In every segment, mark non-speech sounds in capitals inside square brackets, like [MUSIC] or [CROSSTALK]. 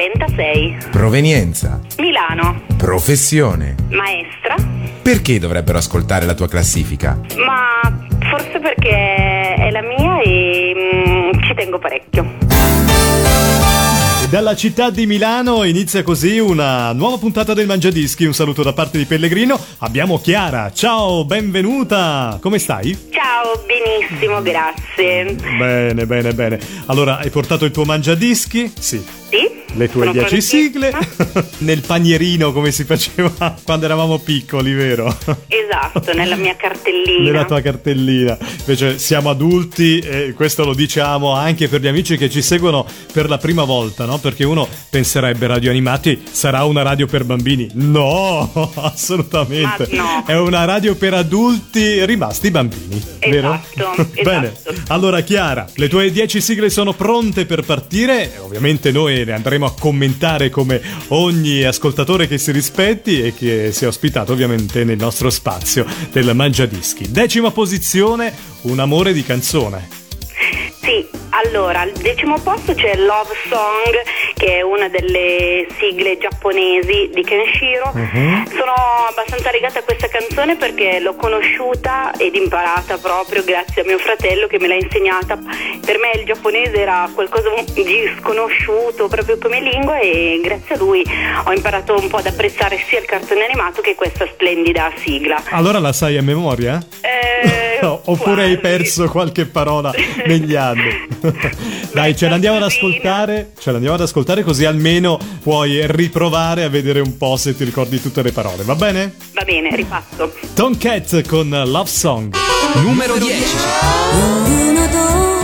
36, provenienza, Milano, professione. maestra, Perché dovrebbero ascoltare la tua classifica? ma forse perché è la mia e mm, ci tengo parecchio. Dalla città di Milano inizia così una nuova puntata del Mangiadischi. Un saluto da parte di Pellegrino. Abbiamo Chiara. Ciao, benvenuta. Come stai? Ciao, benissimo, grazie. Bene, bene, bene. Allora, hai portato il tuo Mangiadischi? Sì. Sì? Le tue Sono 10 sigle [LAUGHS] nel panierino come si faceva [LAUGHS] quando eravamo piccoli, vero? Esatto, nella [LAUGHS] mia cartellina. Nella tua cartellina. Invece siamo adulti e questo lo diciamo anche per gli amici che ci seguono per la prima volta, no? Perché uno penserebbe Radio Animati sarà una radio per bambini. No, assolutamente. No. È una radio per adulti rimasti bambini, vero? Esatto, Bene. esatto. Allora Chiara, le tue 10 sigle sono pronte per partire. Ovviamente noi le andremo a commentare come ogni ascoltatore che si rispetti e che sia ospitato ovviamente nel nostro spazio del Mangiadischi. Decima posizione, un amore di canzone. Sì, allora, al decimo posto c'è Love Song, che è una delle sigle giapponesi di Kenshiro. Mhm. Sono abbastanza legata a questa canzone perché l'ho conosciuta ed imparata proprio grazie a mio fratello che me l'ha insegnata. Per me il giapponese era qualcosa di sconosciuto proprio come lingua e grazie a lui ho imparato un po' ad apprezzare sia il cartone animato che questa splendida sigla. Allora la sai a memoria? Eh, [LAUGHS] Oppure hai perso qualche parola negli anni? [LAUGHS] [LAUGHS] Dai, ce l'andiamo ad ascoltare, ce l'andiamo ad ascoltare così almeno puoi riprovare a vedere un po' se ti ricordi tutte le parole, va bene? Va bene, ripasso. Tom Cat con Love Song. Numero 10. 10.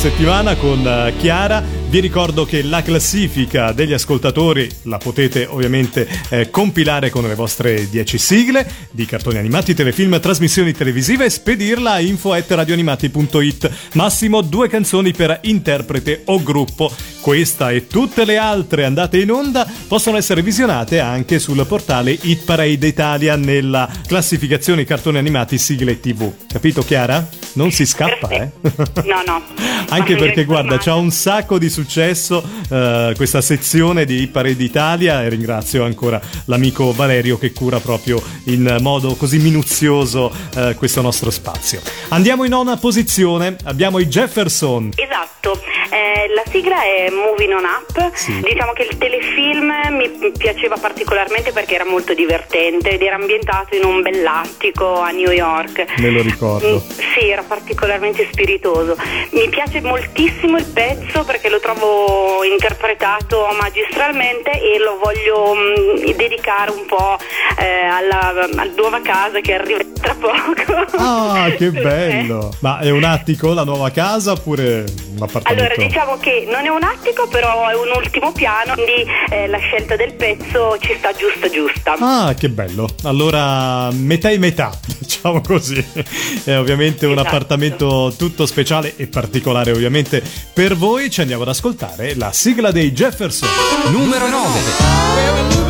Settimana con eh, Chiara. Vi ricordo che la classifica degli ascoltatori la potete ovviamente eh, compilare con le vostre 10 sigle di cartoni animati, telefilm, trasmissioni televisive e spedirla a info.radioanimati.it. Massimo due canzoni per interprete o gruppo. Questa e tutte le altre andate in onda possono essere visionate anche sul portale Hit Parade Italia nella classificazione cartoni animati sigle TV. Capito Chiara? Non si scappa, eh? No, no. [LAUGHS] Anche perché guarda, c'ha un sacco di successo eh, questa sezione di Parade d'Italia e ringrazio ancora l'amico Valerio che cura proprio in modo così minuzioso eh, questo nostro spazio. Andiamo in nona posizione, abbiamo i Jefferson. Esatto, eh, la sigla è Moving On Up, Sì. diciamo che il telefilm mi piaceva particolarmente perché era molto divertente ed era ambientato in un bell'attico a New York. Me lo ricordo. Mm, Sì, era particolarmente spiritoso. Mi piace moltissimo il pezzo perché lo trovo interpretato magistralmente e lo voglio mh, dedicare un po' eh, alla, alla nuova casa che arriva tra poco. Ah, che [LAUGHS] bello! Ma è un attico la nuova casa oppure un appartamento? Allora, diciamo che non è un attico, però è un ultimo piano, quindi eh, la scelta del pezzo ci sta giusta giusta. Ah, che bello. Allora, metà e metà, [LAUGHS] diciamo così. È ovviamente Esatto. Appartamento tutto speciale e particolare, ovviamente, per voi. Ci andiamo ad ascoltare la sigla dei Jefferson. Numero 9.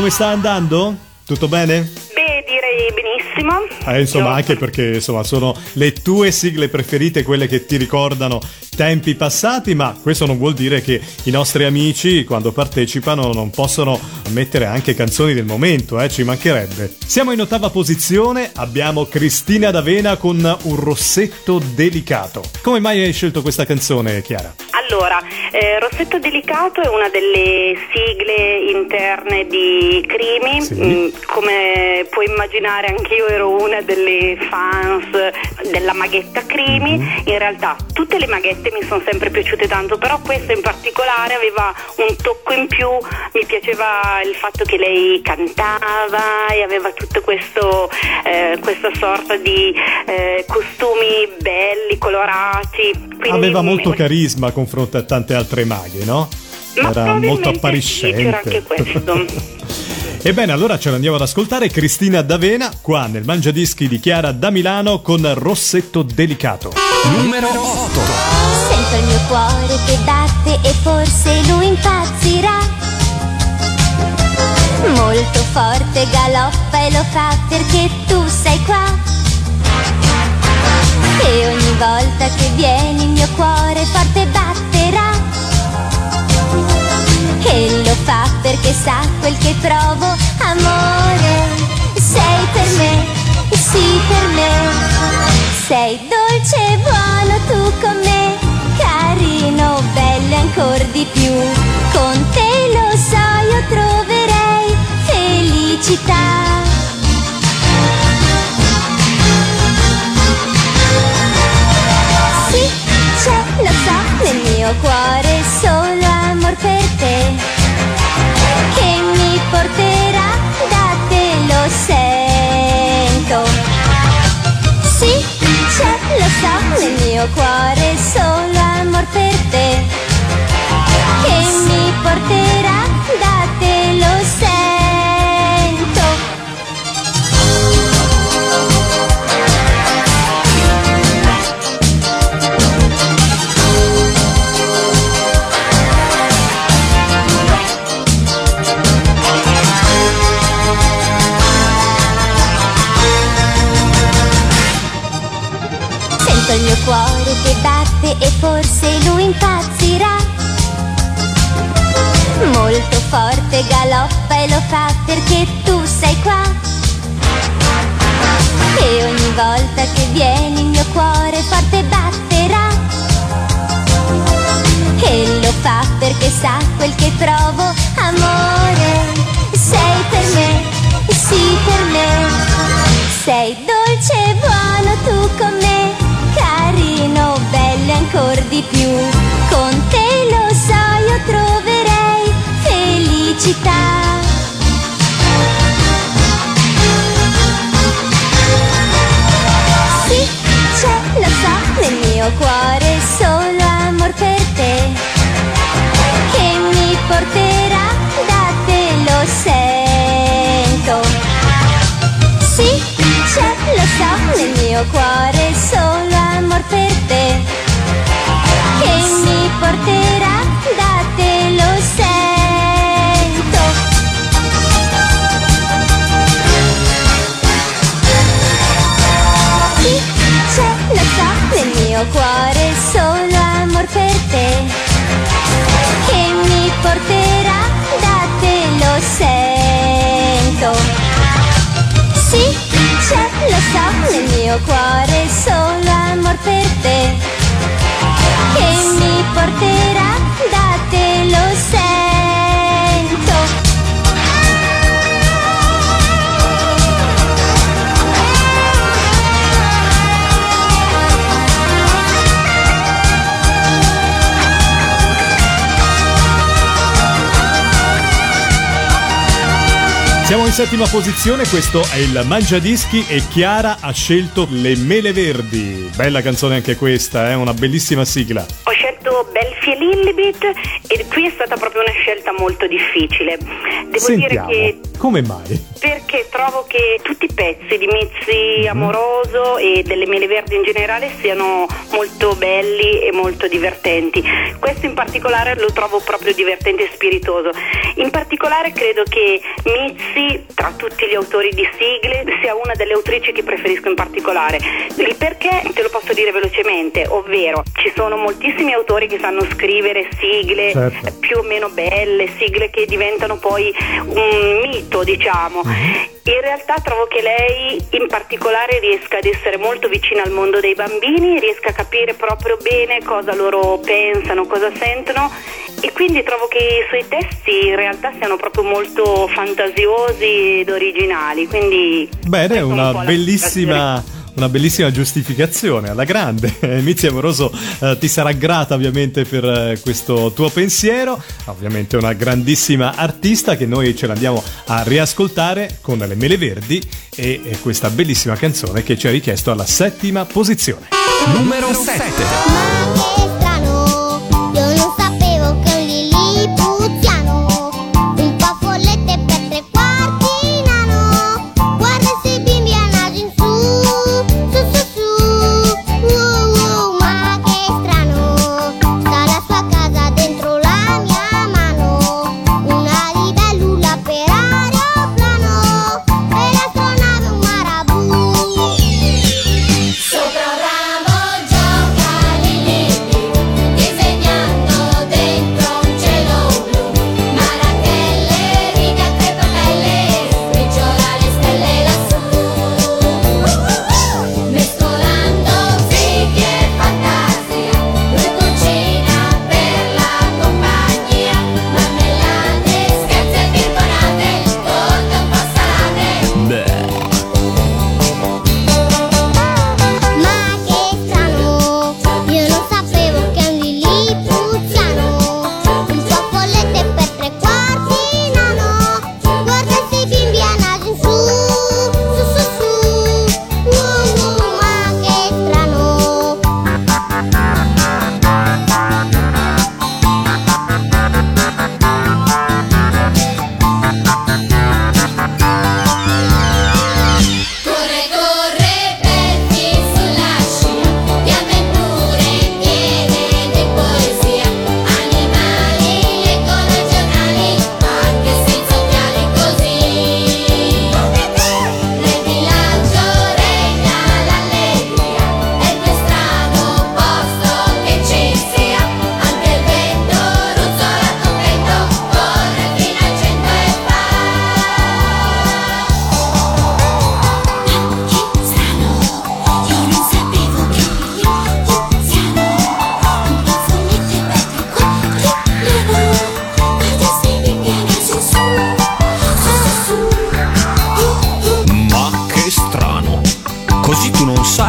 Come sta andando? Tutto bene? Beh, direi benissimo. Eh, insomma, Io- anche perché insomma, sono le tue sigle preferite, quelle che ti ricordano tempi passati, ma questo non vuol dire che i nostri amici, quando partecipano, non possono mettere anche canzoni del momento, eh, ci mancherebbe. Siamo in ottava posizione, abbiamo Cristina D'Avena con un rossetto delicato. Come mai hai scelto questa canzone, Chiara? Allora, eh, Rossetto Delicato è una delle sigle interne di Crimi. Sì. Mm, come puoi immaginare, anch'io ero una delle fans della maghetta Crimi. In realtà, tutte le maghette mi sono sempre piaciute tanto, però questa in particolare aveva un tocco in più. Mi piaceva il fatto che lei cantava e aveva tutto questo, eh, questa sorta di eh, costumi belli, colorati. Quindi Aveva molto carisma a confronto a tante altre maghe, no? Ma Era molto probabilmente sì, appariscente. c'era anche questo. [LAUGHS] Ebbene, allora ce l'andiamo ad ascoltare Cristina D'Avena qua nel Mangiadischi di Chiara da Milano con Rossetto Delicato. Numero 8. Sento il mio cuore che batte e forse lui impazzirà. Molto forte galoppa e lo fa perché tu sei qua. E ogni volta che vieni il mio cuore forte batterà. E lo fa perché sa quel che provo, amore. Sei per me, sì per me. Sei dolce e di più. Con te lo so, io troverei felicità. Sì, c'è, lo so, nel mio cuore solo amor per te che mi porterà da te, lo sento. Sì, c'è, lo so, nel mio cuore solo amor per te porterà da te, lo sento. Sento il mio cuore che batte e forse forte galoppa e lo fa perché tu sei qua. E ogni volta che vieni il mio cuore forte batterà. E lo fa perché sa quel che provo, amore. Sei per me, sì per me. Sei dolce e città Sì, c'è, lo so, nel mio cuore solo amor per te Che mi porterà da te, lo sento. Sì, c'è, lo so, nel mio cuore solo amor per te Che mi porterà porterà da te, lo sento. Sì, c'è, lo so, nel mio cuore solo amor per te. Che mi porterà da te, lo sento in settima posizione, questo è il Mangiadischi e Chiara ha scelto Le Mele Verdi. Bella canzone anche questa, è una bellissima sigla. Ho scelto Belfi e Lillibit e qui è stata proprio una scelta molto difficile. Devo Sentiamo, dire che come mai? perché trovo che tutti i pezzi di Mizzi Amoroso e delle Mele Verdi in generale siano molto belli e molto divertenti. Questo in particolare lo trovo proprio divertente e spiritoso. In particolare credo che Mizzi, tra tutti gli autori di sigle, sia una delle autrici che preferisco in particolare. Il perché te lo posso dire velocemente, ovvero ci sono moltissimi autori che sanno scrivere sigle Certo. più o meno belle, sigle che diventano poi un mito, diciamo. In realtà trovo che lei in particolare riesca ad essere molto vicina al mondo dei bambini, riesca a capire proprio bene cosa loro pensano, cosa sentono e quindi trovo che i suoi testi in realtà siano proprio molto fantasiosi ed originali. Quindi Bene, un una la bellissima, una bellissima giustificazione alla grande. [LAUGHS] Mizzi Amoroso eh, ti sarà grata ovviamente per eh, questo tuo pensiero. Ovviamente una grandissima artista che noi ce l'andiamo a riascoltare con le mele verdi e, e questa bellissima canzone che ci ha richiesto alla settima posizione. Numero 7.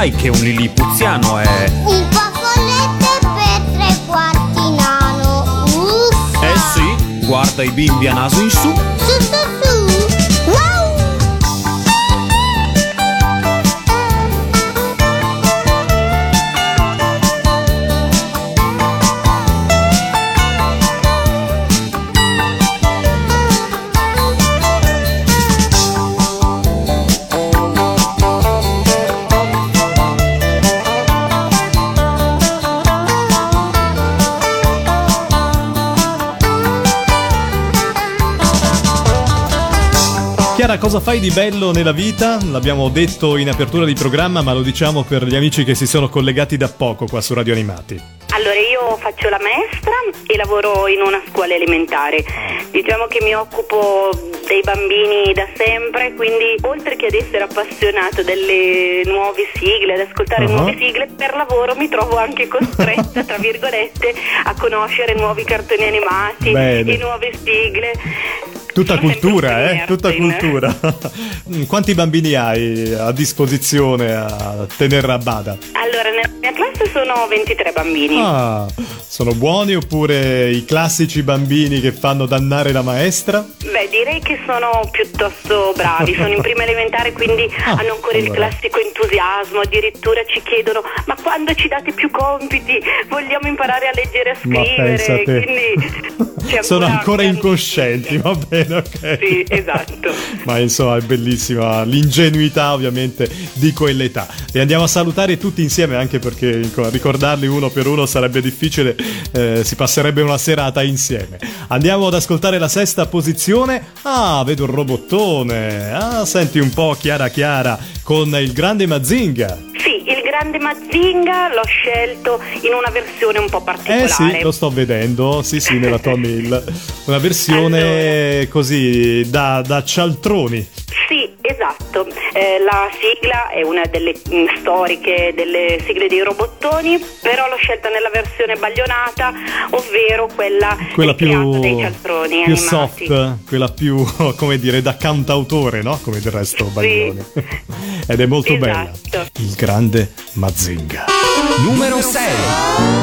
Sai che un lilipuziano è... Un follette per tre quarti nano. Uff, Eh sì, guarda i bimbi a naso in su Chiara, cosa fai di bello nella vita? L'abbiamo detto in apertura di programma, ma lo diciamo per gli amici che si sono collegati da poco qua su Radio Animati. Allora, io faccio la maestra e lavoro in una scuola elementare. Diciamo che mi occupo dei bambini da sempre, quindi oltre che ad essere appassionato delle nuove sigle, ad ascoltare Uh-huh. nuove sigle, per lavoro mi trovo anche costretta, tra virgolette, a conoscere nuovi cartoni animati Bene. e nuove sigle. Tutta Sono cultura, eh? Tutta cultura. [LAUGHS] Quanti bambini hai a disposizione a tenere a bada? Allora, classe sono 23 bambini. Ah, sono buoni oppure i classici bambini che fanno dannare la maestra? Beh, direi che sono piuttosto bravi, sono in [LAUGHS] prima elementare, quindi Ah, hanno ancora il allora. classico entusiasmo, addirittura ci chiedono "Ma quando ci date più compiti? Vogliamo imparare a leggere e a scrivere". Quindi [LAUGHS] c'è Sono ancora incoscienti, va bene, ok. Sì, esatto. [LAUGHS] Ma insomma è bellissima l'ingenuità ovviamente di quell'età. E andiamo a salutare tutti insieme anche perché ricordarli uno per uno sarebbe difficile, eh, si passerebbe una serata insieme. Andiamo ad ascoltare la sesta posizione. Ah, vedo il robottone. Ah, senti un po' Chiara Chiara con il grande Mazinga. Sì, il grande Mazinga l'ho scelto in una versione un po' Eh particolare. sì, lo sto vedendo, sì sì, nella tua [LAUGHS] mail. Una versione così da, da cialtroni. Sì, esatto. Eh, la sigla è una delle mm, storiche delle sigle dei robottoni, però l'ho scelta nella versione baglionata, ovvero quella, quella più, cialtroni più animati. soft, quella più, [LAUGHS] come dire, da cantautore, no? Come del resto Baglioni. [LAUGHS] Ed è molto bella. Esatto. Il grande Mazinga. Numero 6.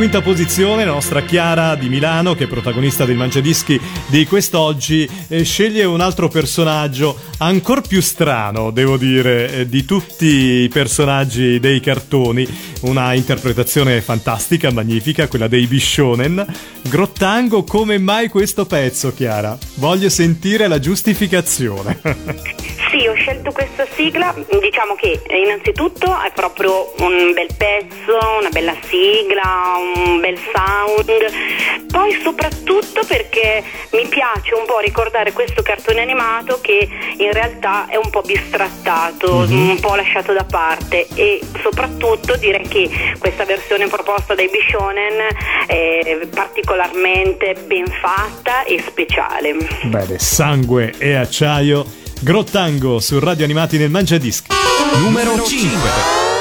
Quinta posizione la nostra Chiara di Milano, che è protagonista del Mangiadischi di quest'oggi, eh, sceglie un altro personaggio ancora più strano, devo dire, eh, di tutti i personaggi dei cartoni. Una interpretazione fantastica, magnifica, quella dei Bishonen. Grottango, come mai questo pezzo, Chiara? Voglio sentire la giustificazione. [LAUGHS] Sì, ho scelto questa sigla, diciamo che innanzitutto è proprio un bel pezzo, una bella sigla, un bel sound, poi soprattutto perché mi piace un po' ricordare questo cartone animato che in realtà è un po' bistrattato, un po' lasciato da parte e soprattutto direi che questa versione proposta dai Bishonen è particolarmente ben fatta e speciale. Bene, sangue e acciaio. Grottango su Radio Animati nel Mangiadischi. Numero 5.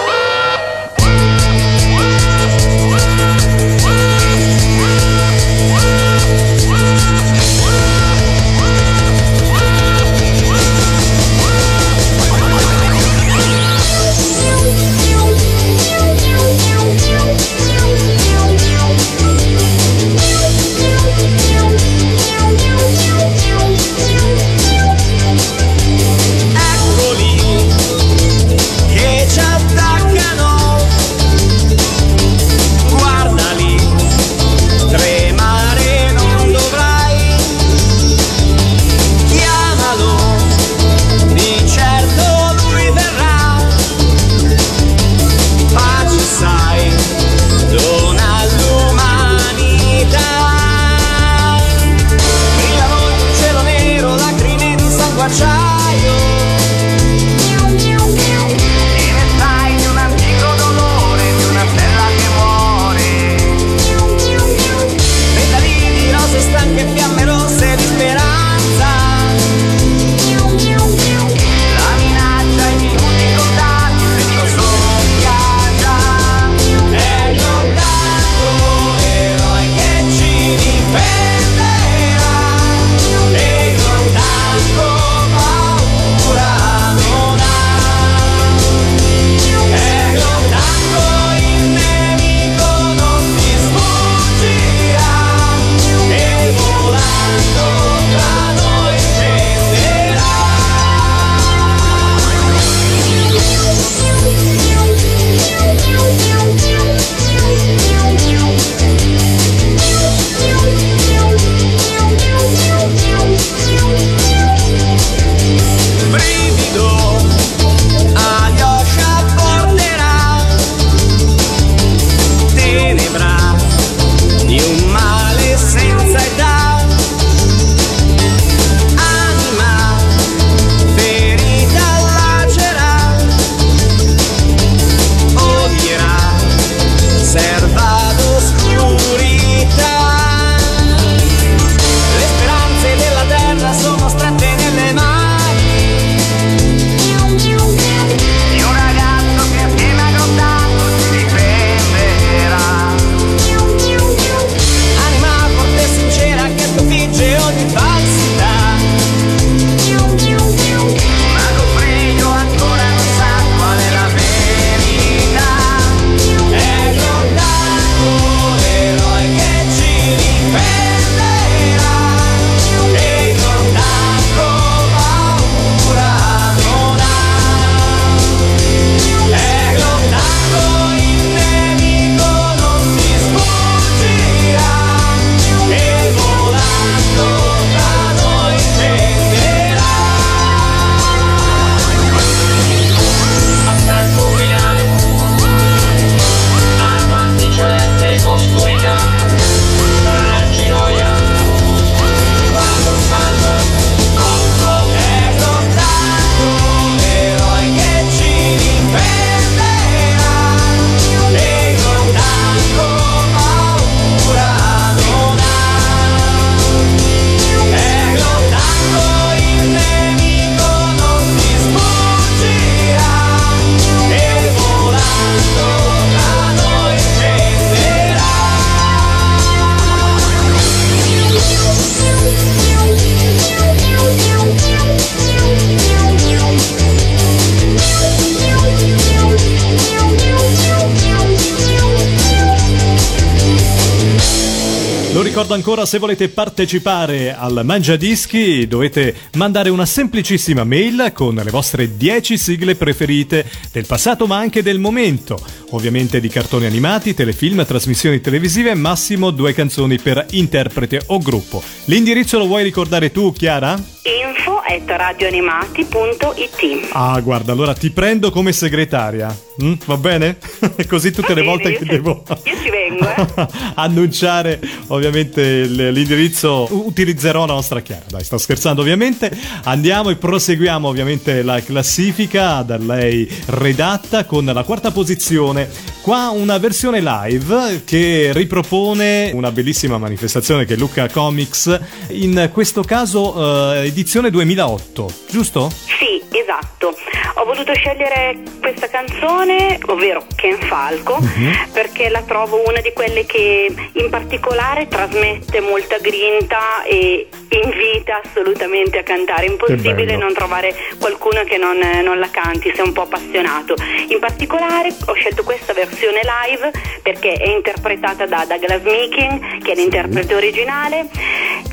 Ricordo ancora, se volete partecipare al Mangiadischi dovete mandare una semplicissima mail con le vostre 10 sigle preferite del passato ma anche del momento. Ovviamente di cartoni animati, telefilm, trasmissioni televisive, massimo due canzoni per interprete o gruppo. L'indirizzo lo vuoi ricordare tu, Chiara? Info at radioanimati.it Ah, guarda, allora ti prendo come segretaria. Mm, va bene? [LAUGHS] Così tutte le volte che devo vengo, eh. [LAUGHS] annunciare ovviamente l'indirizzo utilizzerò la nostra Chiara. Dai, sto scherzando ovviamente. Andiamo e proseguiamo ovviamente la classifica da lei redatta con la quarta posizione. Qua una versione live che ripropone una bellissima manifestazione che è Luca Comics, in questo caso eh, edizione 2008, giusto? Sì, esatto. Ho voluto scegliere questa canzone, ovvero Ken Falco, Mhm. perché la trovo una di quelle che in particolare trasmette molta grinta e invita assolutamente a cantare. È impossibile non trovare qualcuno che non, non la canti, se è un po' appassionato. In particolare ho scelto questa versione live perché è interpretata da Douglas Meeking, che è l'interprete originale.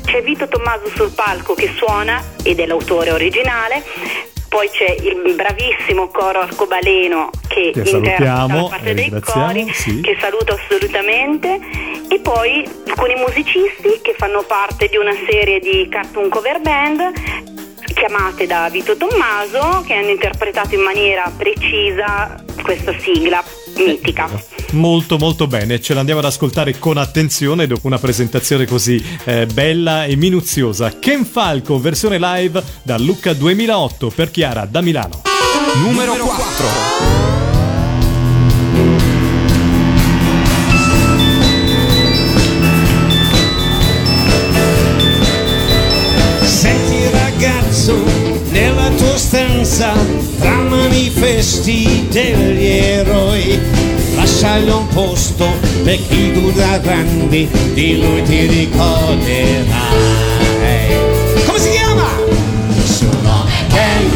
C'è Vito Tommaso sul palco che suona ed è l'autore originale. Poi c'è il bravissimo coro arcobaleno che, Che interpreta parte dei cori, sì. che saluto assolutamente. E poi alcuni musicisti che fanno parte di una serie di cartoon cover band chiamate da Vito Tommaso che hanno interpretato in maniera precisa questa sigla mitica. Molto molto bene, ce l'andiamo ad ascoltare con attenzione dopo una presentazione così eh, bella e minuziosa. Ken Falco, versione live da Lucca 2008 per Chiara da Milano. Numero 4. Stanza, tra manifesti degli eroi, lasciagli un posto per chi tu da grandi di lui ti ricorderai. Come si chiama? Il suo nome è Ken,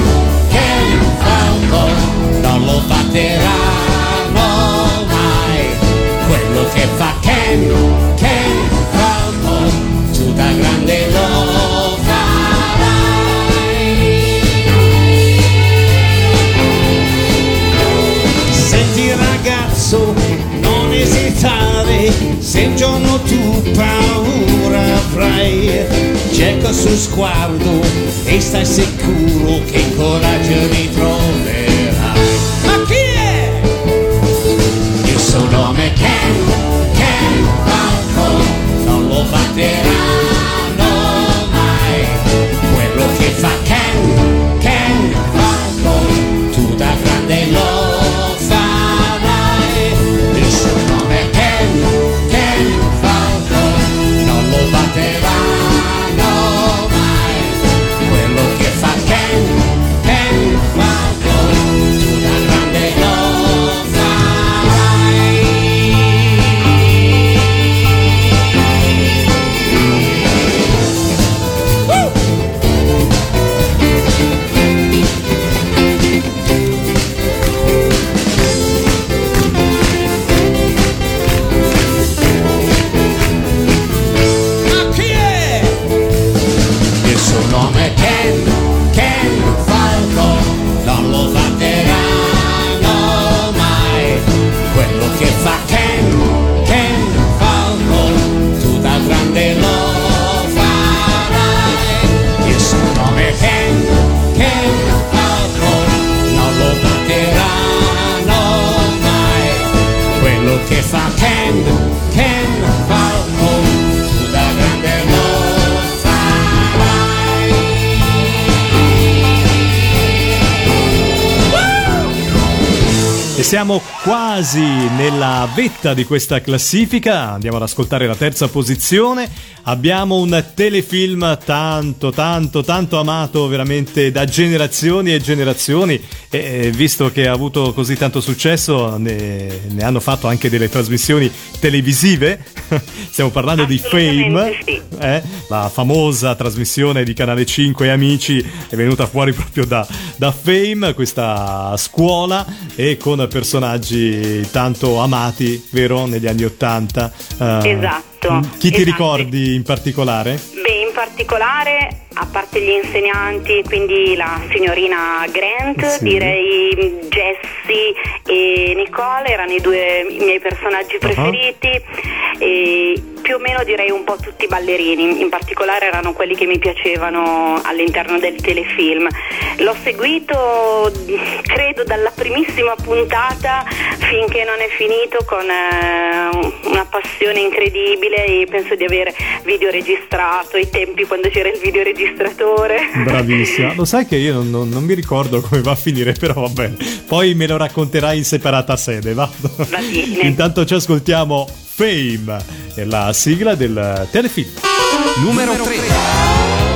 Ken Falco, non lo batteranno mai. Quello che fa Ken, Ken se un giorno tu paura avrai, cerca sul sguardo e stai sicuro che il coraggio ritroverai. Ma chi è? Il suo nome è Ken, Ken Falco, non lo batteranno quasi nella vetta di questa classifica, andiamo ad ascoltare la terza posizione. Abbiamo un telefilm tanto, tanto, tanto amato veramente da generazioni e generazioni e visto che ha avuto così tanto successo ne, ne hanno fatto anche delle trasmissioni televisive. [LAUGHS] Stiamo parlando di Fame, sì. eh? la famosa trasmissione di Canale 5 e Amici è venuta fuori proprio da, da Fame, questa scuola e con personaggi tanto amati, vero, negli anni 80. eh, Esatto. Esatto. Chi ti esatto. ricordi in particolare? Beh, in particolare, a parte gli insegnanti, quindi la signorina Grant, Sì. direi Jessie e Nicole erano i due i miei personaggi preferiti. E più o meno direi un po' tutti i ballerini, in particolare erano quelli che mi piacevano all'interno del telefilm. L'ho seguito credo dalla primissima puntata finché non è finito con eh, una passione incredibile e penso di aver videoregistrato ai tempi quando c'era il videoregistratore. Bravissima. [LAUGHS] Lo sai che io non, non- non mi ricordo come va a finire, però vabbè. Poi me lo racconterai in separata sede, va? bene. Intanto ci ascoltiamo Fame, è la sigla del telefilm. Numero 3.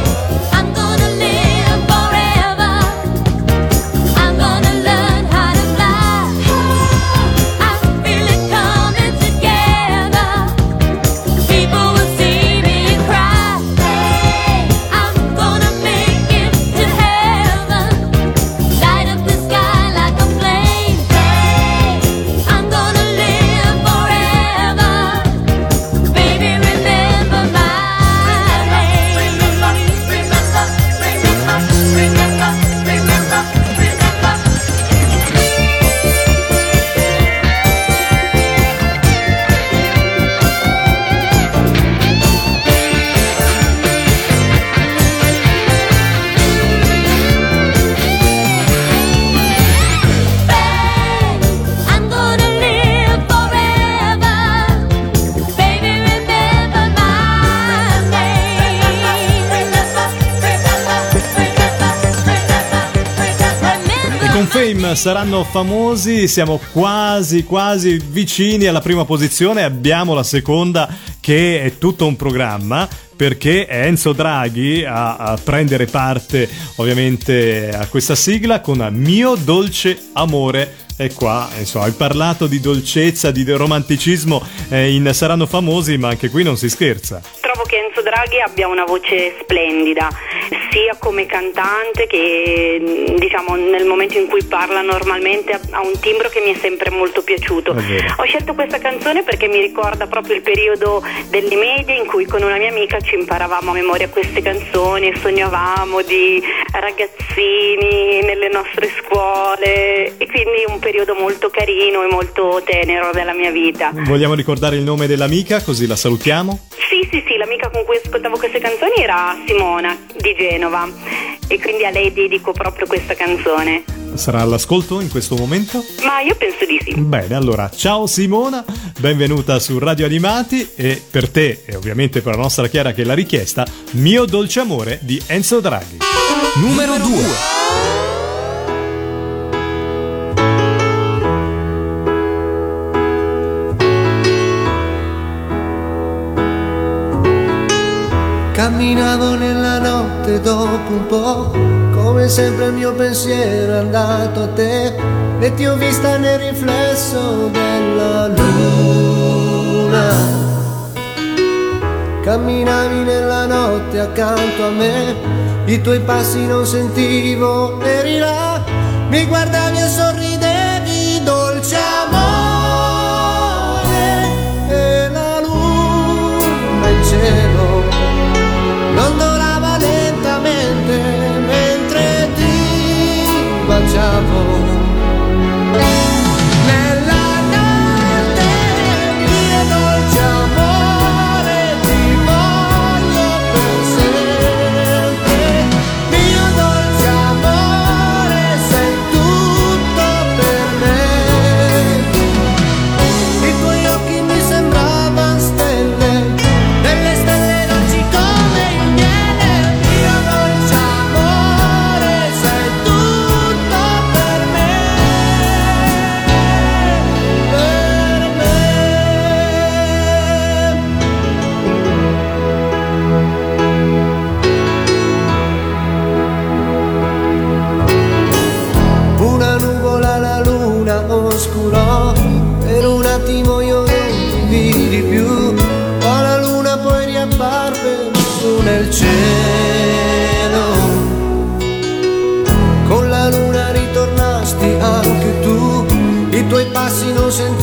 Saranno famosi, siamo quasi quasi vicini alla prima posizione, abbiamo la seconda che è tutto un programma perché è Enzo Draghi a, a prendere parte ovviamente a questa sigla con Mio dolce amore. E qua, insomma, hai parlato di dolcezza, di romanticismo eh, in Saranno famosi, ma anche qui non si scherza. Trovo che Enzo Draghi abbia una voce splendida, sia come cantante che mh, diciamo nel momento in cui parla normalmente ha- un timbro che mi è sempre molto piaciuto. Ho scelto questa canzone perché mi ricorda proprio il periodo delle medie in cui con una mia amica ci imparavamo a memoria queste canzoni e sognavamo di ragazzini nelle nostre scuole e quindi un periodo molto carino e molto tenero della mia vita. Vogliamo ricordare il nome dell'amica, così la salutiamo? Sì, sì, sì, l'amica con cui ascoltavo queste canzoni era Simona di Genova e quindi a lei dedico proprio questa canzone. Sarà all'ascolto in questo momento? Ma io penso di sì. Bene, allora, ciao Simona, benvenuta su Radio Animati e per te e ovviamente per la nostra Chiara che l'ha richiesta, Mio dolce amore di Enzo Draghi. Numero 2. Camminavo nella notte dopo un po', come sempre il mio pensiero è andato a te e ti ho vista nel riflesso della luna. Camminavi nella notte accanto a me, i tuoi passi non sentivo, eri là, mi guardavi e sorridevi,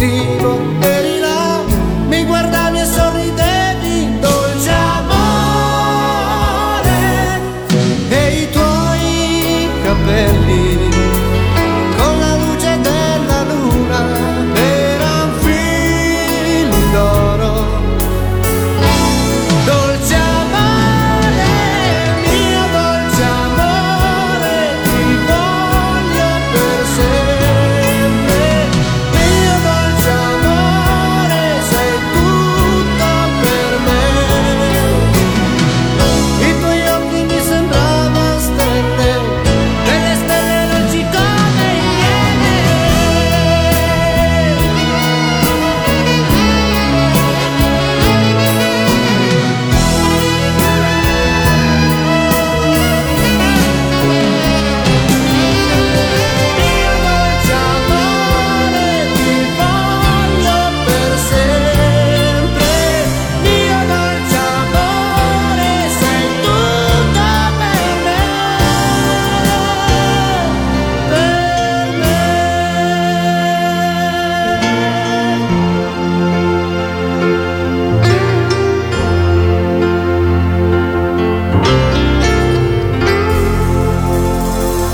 I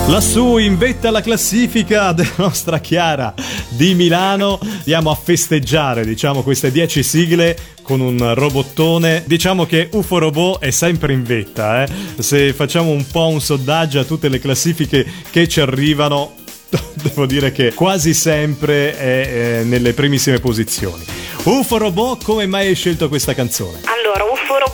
Lassù in vetta alla classifica [LAUGHS] della nostra Chiara di Milano. Andiamo a festeggiare, diciamo, queste 10 sigle con un robottone. Diciamo che UFO Robot è sempre in vetta, eh. Se facciamo un po' un sondaggio a tutte le classifiche che ci arrivano, [LAUGHS] devo dire che quasi sempre è eh, nelle primissime posizioni. UFO Robot, come mai hai scelto questa canzone? Allora,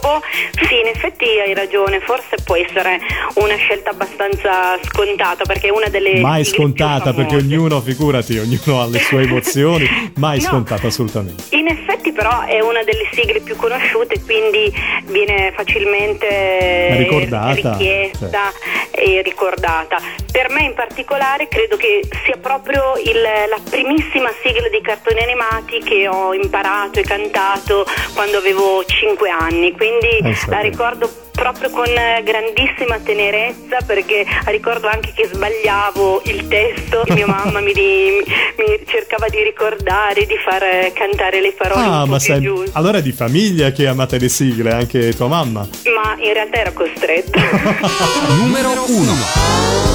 Robot, sì, in effetti hai ragione, forse può essere una scelta abbastanza scontata perché è una delle Mai scontata perché ognuno, figurati, ognuno ha le sue [LAUGHS] emozioni, mai No. scontata assolutamente. In effetti però è una delle sigle più conosciute, quindi viene facilmente Ricordata, richiesta e ricordata. Per me in particolare credo che sia proprio il- la primissima sigla di cartoni animati che ho imparato e cantato quando avevo 5 anni, quindi Pensa la te. ricordo proprio con eh, grandissima tenerezza perché ricordo anche che sbagliavo il testo e mia mamma mi, di- [LAUGHS] mi cercava di ricordare, di far eh, cantare le parole Ah, un po' ma più sei giuste. allora è di famiglia che amate le sigle, anche tua mamma. Ma in realtà ero costretta. [LAUGHS] Numero 1.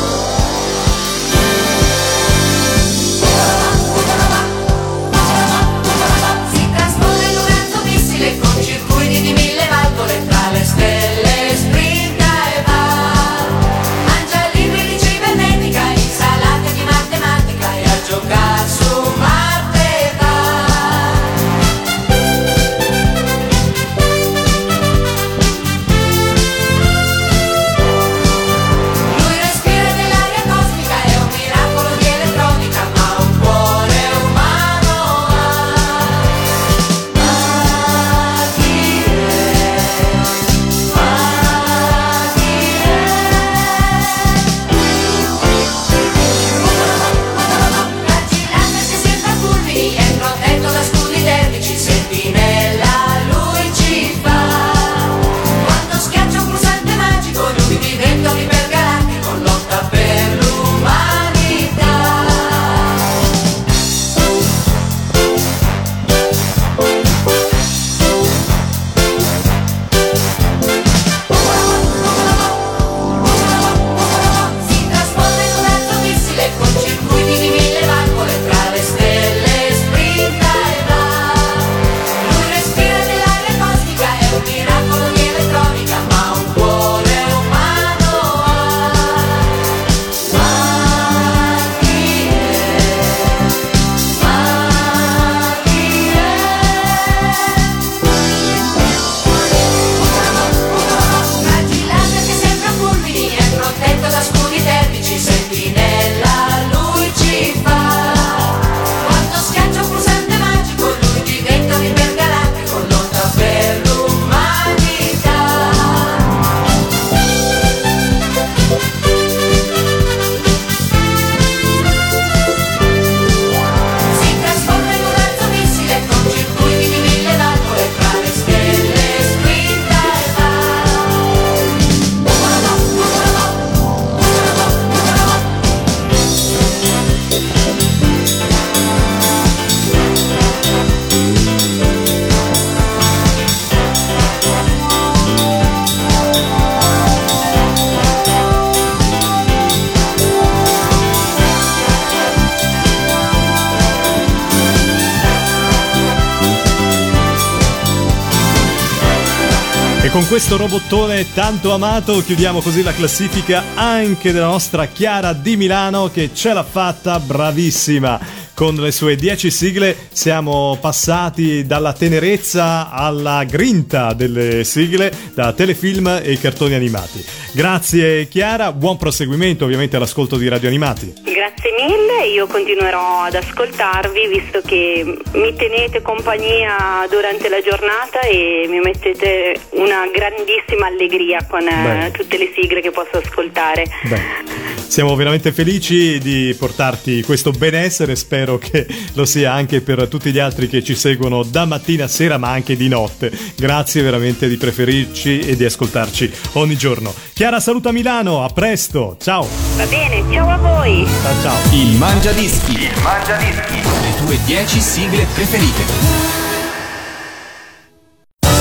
E con questo robottone tanto amato chiudiamo così la classifica anche della nostra Chiara di Milano che ce l'ha fatta, bravissima. Con le sue 10 sigle siamo passati dalla tenerezza alla grinta delle sigle da telefilm e cartoni animati. Grazie Chiara, buon proseguimento ovviamente all'ascolto di Radio Animati. Grazie mille, io continuerò ad ascoltarvi visto che mi tenete compagnia durante la giornata e mi mettete una grandissima allegria con eh, Bene. tutte le sigle che posso ascoltare. Beh, siamo veramente felici di portarti questo benessere, spero che lo sia anche per tutti gli altri che ci seguono da mattina a sera, ma anche di notte. Grazie veramente di preferirci e di ascoltarci ogni giorno. Chiara saluta Milano, a presto, ciao. Va bene, ciao a voi! Ciao ciao. Il Mangia Dischi. Il Mangia Dischi. Le tue 10 sigle preferite.